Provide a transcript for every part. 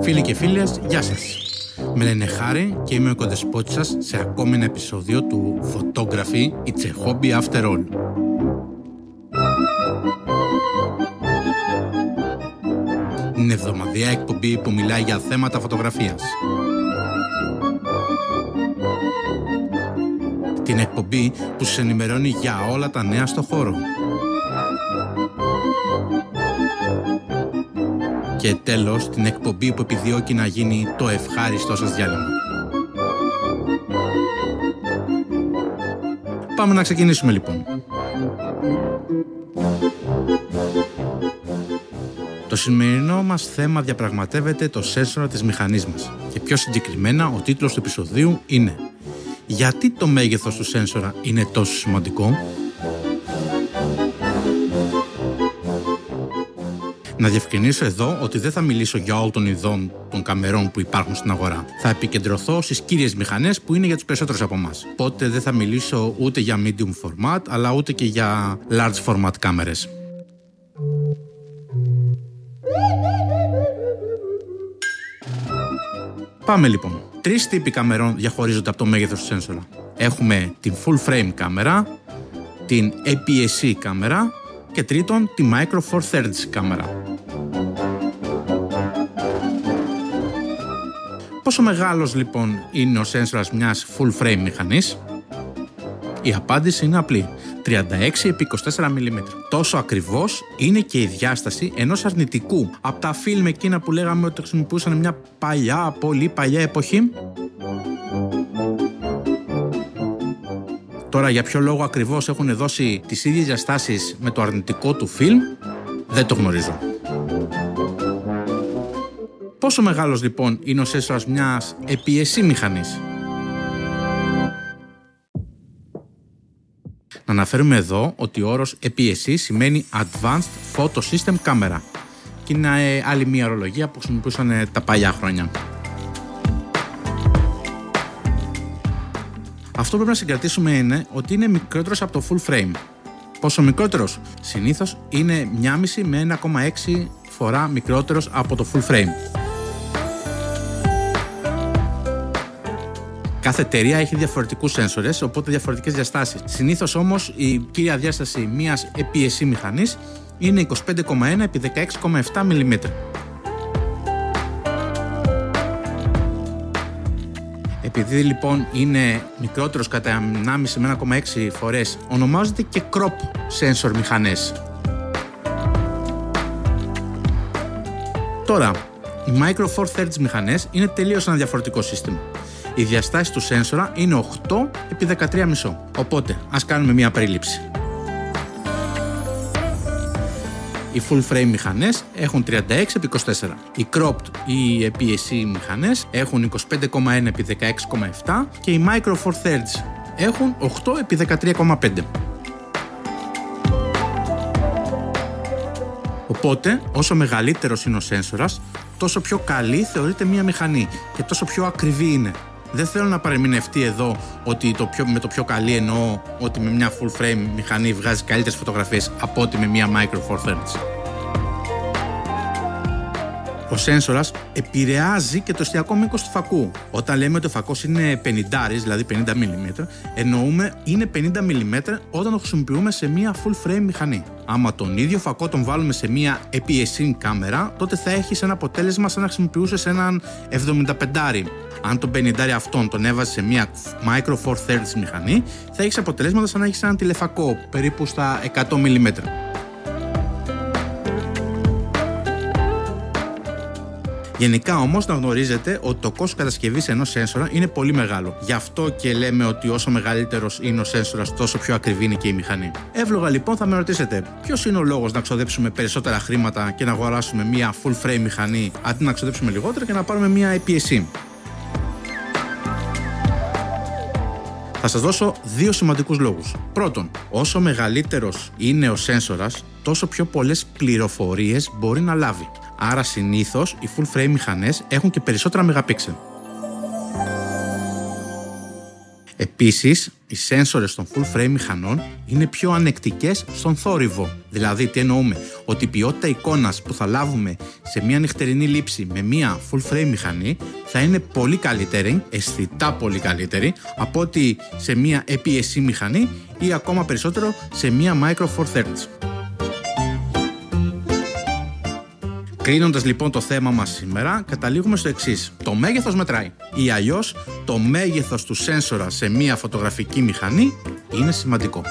Φίλοι και φίλες, γεια σας. Με λένε Χάρη και είμαι ο κοντεσπότης σας σε ακόμη ένα επεισόδιο του Photography It's a Hobby After All. Είναι εβδομαδιαία εκπομπή που μιλάει για θέματα φωτογραφίας. Την εκπομπή που σας ενημερώνει για όλα τα νέα στο χώρο. Και τέλος, την εκπομπή που επιδιώκει να γίνει το ευχάριστό σας διάλειμμα. Πάμε να ξεκινήσουμε λοιπόν. Το σημερινό μας θέμα διαπραγματεύεται το σένσορα της μηχανής μας και πιο συγκεκριμένα ο τίτλος του επεισοδίου είναι «Γιατί το μέγεθος του σένσορα είναι τόσο σημαντικό» Να διευκρινίσω εδώ ότι δεν θα μιλήσω για όλων των ειδών των καμερών που υπάρχουν στην αγορά. Θα επικεντρωθώ στις κύριες μηχανές που είναι για τους περισσότερους από εμάς. Οπότε δεν θα μιλήσω ούτε για medium format, αλλά ούτε και για large format κάμερες. Πάμε λοιπόν. Τρεις τύποι καμερών διαχωρίζονται από το μέγεθος του σένσορα. Έχουμε την full frame κάμερα, την APS-C κάμερα και τρίτον τη Micro Four Thirds κάμερα. Πόσο μεγάλος λοιπόν είναι ο σένσορας μιας full frame μηχανής; Η απάντηση είναι απλή. 36 επί 24 mm. Τόσο ακριβώς είναι και η διάσταση ενός αρνητικού. Από τα φιλμ εκείνα που λέγαμε ότι χρησιμοποιούσαν μια παλιά, πολύ παλιά εποχή. Τώρα για ποιο λόγο ακριβώς έχουν δώσει τις ίδιες διαστάσεις με το αρνητικό του φιλμ, δεν το γνωρίζω. Πόσο μεγάλος λοιπόν είναι ο σένσορας μιας επιεσή μηχανής; Να αναφέρουμε εδώ ότι ο όρος EPSC σημαίνει Advanced Photo System Camera και είναι ε, άλλη μία ορολογία που χρησιμοποιούσαν ε, τα παλιά χρόνια. Αυτό που πρέπει να συγκρατήσουμε είναι ότι είναι μικρότερος από το full frame. Πόσο μικρότερος, συνήθως είναι 1,5 με 1,6 φορά μικρότερος από το full frame. Κάθε εταιρεία έχει διαφορετικούς σένσορες, οπότε διαφορετικές διαστάσεις. Συνήθως όμως η κύρια διάσταση μιας EPSC μηχανής είναι 25,1 επί 16,7 mm. Επειδή λοιπόν είναι μικρότερος κατά 1,5 με 1,6 φορές, ονομάζεται και crop sensor μηχανές. Τώρα, οι Micro Four Thirds μηχανές είναι τελείως ένα διαφορετικό σύστημα. Η διαστάση του σένσορα είναι 8 επί 13,5. Οπότε, ας κάνουμε μια περίληψη. Οι full frame μηχανές έχουν 36 επί 24. Οι cropped ή οι PSC μηχανές έχουν 25,1 επί 16,7 και οι micro four thirds έχουν 8 επί 13,5. Οπότε, όσο μεγαλύτερος είναι ο σένσορας, τόσο πιο καλή θεωρείται μια μηχανή και τόσο πιο ακριβή είναι. Δεν θέλω να παρεμεινευτεί εδώ ότι το πιο, με το πιο καλή εννοώ ότι με μια full frame μηχανή βγάζει καλύτερες φωτογραφίες από ότι με μια micro four thirds. Ο σένσορας επηρεάζει και το εστιακό μήκος του φακού. Όταν λέμε ότι ο φακός είναι 50, δηλαδή 50 mm, εννοούμε είναι 50 mm όταν το χρησιμοποιούμε σε μια full frame μηχανή. Άμα τον ίδιο φακό τον βάλουμε σε μια APS-C κάμερα, τότε θα έχει ένα αποτέλεσμα σαν να χρησιμοποιούσε έναν 75 αν τον 50 αυτόν τον έβαζες σε μια Micro Four Thirds μηχανή, θα έχεις αποτελέσματα σαν να έχεις έναν τηλεφακό περίπου στα 100 mm. Γενικά όμως να γνωρίζετε ότι το κόστος κατασκευής ενός σένσορα είναι πολύ μεγάλο. Γι' αυτό και λέμε ότι όσο μεγαλύτερος είναι ο σένσορας, τόσο πιο ακριβή είναι και η μηχανή. Εύλογα λοιπόν θα με ρωτήσετε, ποιος είναι ο λόγος να ξοδέψουμε περισσότερα χρήματα και να αγοράσουμε μια full frame μηχανή αντί να ξοδέψουμε λιγότερα και να πάρουμε μια APS-C. Θα σας δώσω δύο σημαντικούς λόγους. Πρώτον, όσο μεγαλύτερος είναι ο σένσορας, τόσο πιο πολλές πληροφορίες μπορεί να λάβει. Άρα συνήθως οι full frame μηχανές έχουν και περισσότερα μεγαπίξελ. Επίσης, οι σένσορες των full frame μηχανών είναι πιο ανεκτικές στον θόρυβο. Δηλαδή, τι εννοούμε, ότι η ποιότητα εικόνας που θα λάβουμε σε μια νυχτερινή λήψη με μια full frame μηχανή θα είναι πολύ καλύτερη, αισθητά πολύ καλύτερη, από ότι σε μια APS-C μηχανή ή ακόμα περισσότερο σε μια Micro Four Thirds. Κλείνοντας λοιπόν το θέμα μας σήμερα, καταλήγουμε στο εξής. Το μέγεθος μετράει. Ή αλλιώς, το μέγεθος του σένσορα σε μία φωτογραφική μηχανή είναι σημαντικό.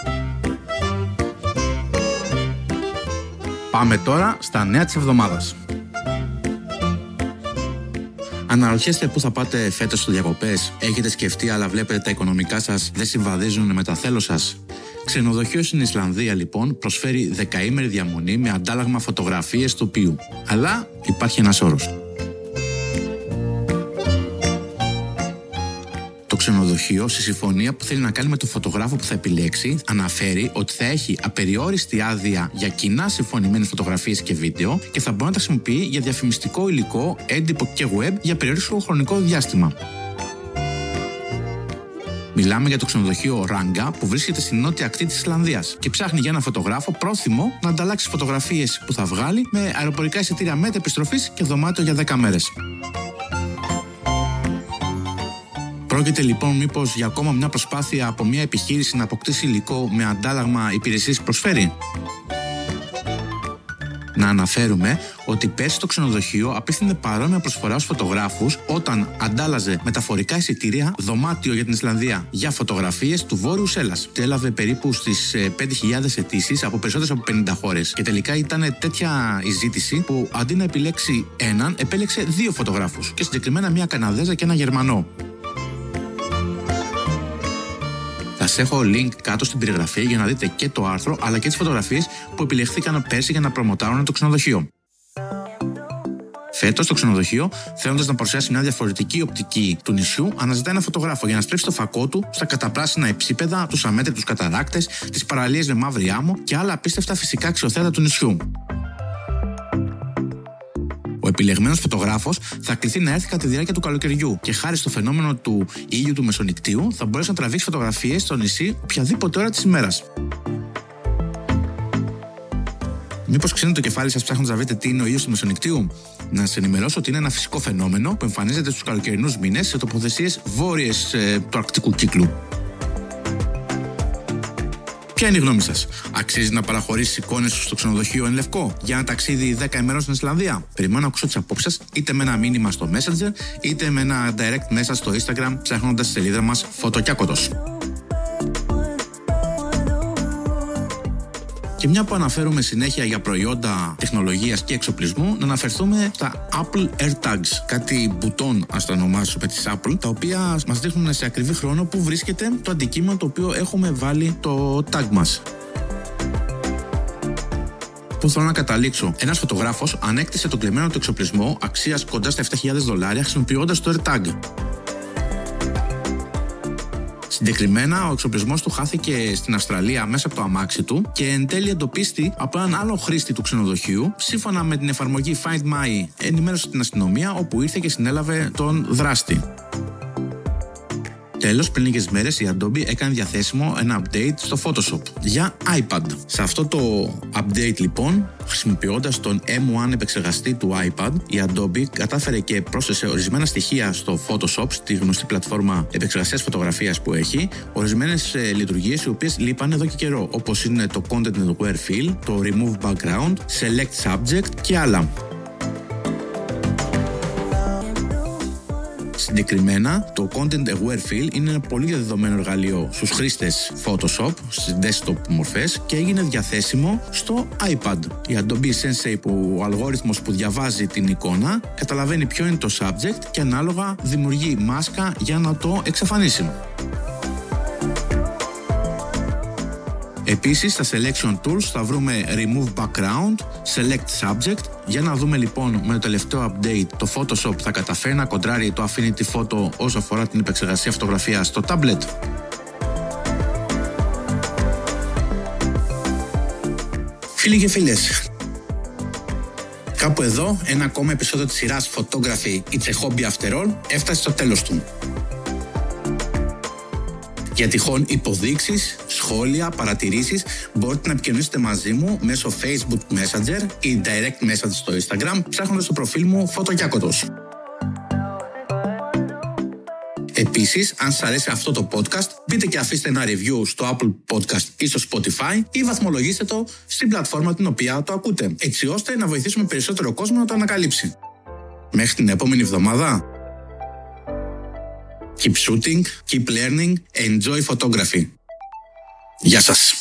Πάμε τώρα στα νέα της εβδομάδας. Αναρωτιέστε πού θα πάτε φέτος στο διακοπές. Έχετε σκεφτεί, αλλά βλέπετε τα οικονομικά σας δεν συμβαδίζουν με τα θέλω σας. Ξενοδοχείο στην Ισλανδία λοιπόν προσφέρει δεκαήμερη διαμονή με αντάλλαγμα φωτογραφίες τοπίου. Αλλά υπάρχει ένας όρος. Το ξενοδοχείο, στη συμφωνία που θέλει να κάνει με τον φωτογράφο που θα επιλέξει, αναφέρει ότι θα έχει απεριόριστη άδεια για κοινά συμφωνημένες φωτογραφίες και βίντεο και θα μπορεί να τα χρησιμοποιεί για διαφημιστικό υλικό, έντυπο και web για περιόριστο χρονικό διάστημα. Μιλάμε για το ξενοδοχείο Ράγκα που βρίσκεται στην νότια ακτή της Ισλανδίας και ψάχνει για ένα φωτογράφο πρόθυμο να ανταλλάξει φωτογραφίες που θα βγάλει με αεροπορικά εισιτήρια επιστροφής και δωμάτιο για 10 μέρες. Πρόκειται λοιπόν μήπως για ακόμα μια προσπάθεια από μια επιχείρηση να αποκτήσει υλικό με αντάλλαγμα υπηρεσίες που προσφέρει; Να αναφέρουμε ότι πέρσι το ξενοδοχείο απίθυνε παρόμοια προσφορά στους φωτογράφους όταν αντάλλαζε μεταφορικά εισιτήρια δωμάτιο για την Ισλανδία για φωτογραφίες του Βόρειου Σέλλα. Και έλαβε περίπου στις 5.000 ε, αιτήσεις από περισσότερες από 50 χώρες. Και τελικά ήταν τέτοια η ζήτηση που αντί να επιλέξει έναν, επέλεξε δύο φωτογράφους. Και συγκεκριμένα μια Καναδέζα και ένα Γερμανό. Σας έχω link κάτω στην περιγραφή για να δείτε και το άρθρο αλλά και τις φωτογραφίες που επιλεχθήκαν πέρσι για να προμοτάρουν το ξενοδοχείο. Φέτος το ξενοδοχείο, θέλοντας να παρουσιάσει μια διαφορετική οπτική του νησιού, αναζητά ένα φωτογράφο για να στρέψει το φακό του στα καταπράσινα υψίπεδα, τους αμέτρητους καταράκτε, τις παραλίες με μαύρη άμμο και άλλα απίστευτα φυσικά αξιοθέατα του νησιού. Ο επιλεγμένος φωτογράφος θα κληθεί να έρθει κατά τη διάρκεια του καλοκαιριού και χάρη στο φαινόμενο του ήλιου του μεσονικτίου θα μπορέσει να τραβήξει φωτογραφίες στο νησί οποιαδήποτε ώρα της ημέρας. Μήπως ξύνετε το κεφάλι σας ψάχνοντας να βρείτε τι είναι ο ήλιος του μεσονικτίου; Να σας ενημερώσω ότι είναι ένα φυσικό φαινόμενο που εμφανίζεται στους καλοκαιρινούς μήνες σε τοποθεσίες βόρειες ε, του αρκτικού κύκλου. Ποια είναι η γνώμη σας, Αξίζει να παραχωρήσεις εικόνες σου στο ξενοδοχείο εν λευκό για ένα ταξίδι 10 ημερών στην Ισλανδία; Περιμένω να ακούσω τις απόψεις σας είτε με ένα μήνυμα στο Messenger είτε με ένα direct μέσα στο Instagram ψάχνοντας τη σελίδα μας Φωτοκιάκοτος. Και μια που αναφέρουμε συνέχεια για προϊόντα τεχνολογίας και εξοπλισμού, να αναφερθούμε στα Apple AirTags. Κάτι μπουτόν, ας τα ονομάσουμε της Apple, τα οποία μας δείχνουν σε ακριβή χρόνο που βρίσκεται το αντικείμενο το οποίο έχουμε βάλει το tag μας. Πού θέλω να καταλήξω. Ένας φωτογράφος ανέκτησε τον κλεμμένο του εξοπλισμό αξίας κοντά στα 7.000 δολάρια χρησιμοποιώντας το AirTag. Συγκεκριμένα, ο εξοπλισμός του χάθηκε στην Αυστραλία μέσα από το αμάξι του και εν τέλει εντοπίστη από έναν άλλο χρήστη του ξενοδοχείου. Σύμφωνα με την εφαρμογή Find My, ενημέρωσε την αστυνομία όπου ήρθε και συνέλαβε τον δράστη. Τέλος, πριν λίγες μέρες η Adobe έκανε διαθέσιμο ένα update στο Photoshop για iPad. Σε αυτό το update, λοιπόν, χρησιμοποιώντας τον M1 επεξεργαστή του iPad, η Adobe κατάφερε και πρόσθεσε ορισμένα στοιχεία στο Photoshop, στη γνωστή πλατφόρμα επεξεργασίας φωτογραφίας που έχει, ορισμένες λειτουργίες οι οποίες λείπαν εδώ και καιρό, όπως είναι το Content Aware Fill, το Remove Background, Select Subject και άλλα. Συγκεκριμένα, το Content Aware Fill είναι ένα πολύ διαδεδομένο εργαλείο στους χρήστες Photoshop, στις desktop μορφές και έγινε διαθέσιμο στο iPad. Η Adobe Sensei που ο αλγόριθμος που διαβάζει την εικόνα καταλαβαίνει ποιο είναι το subject και ανάλογα δημιουργεί μάσκα για να το εξαφανίσει. Επίσης στα Selection Tools θα βρούμε Remove Background, Select Subject. Για να δούμε λοιπόν με το τελευταίο update το Photoshop θα καταφέρει να κοντράρει το Affinity Photo όσο αφορά την επεξεργασία φωτογραφίας στο tablet. Φίλοι και φίλες, κάπου εδώ ένα ακόμα επεισόδιο της σειράς Photography It's a Hobby After All έφτασε στο τέλος του. Για τυχόν υποδείξεις, σχόλια, παρατηρήσεις μπορείτε να επικοινωνήσετε μαζί μου μέσω Facebook Messenger ή Direct Message στο Instagram ψάχνοντας το προφίλ μου Φωτογιάκοτος. Επίσης, αν σας αρέσει αυτό το podcast, μπείτε και αφήστε ένα review στο Apple Podcast ή στο Spotify ή βαθμολογήστε το στην πλατφόρμα την οποία το ακούτε, έτσι ώστε να βοηθήσουμε περισσότερο κόσμο να το ανακαλύψει. Μέχρι την επόμενη εβδομάδα. Keep shooting, keep learning, enjoy photography. Γεια σας!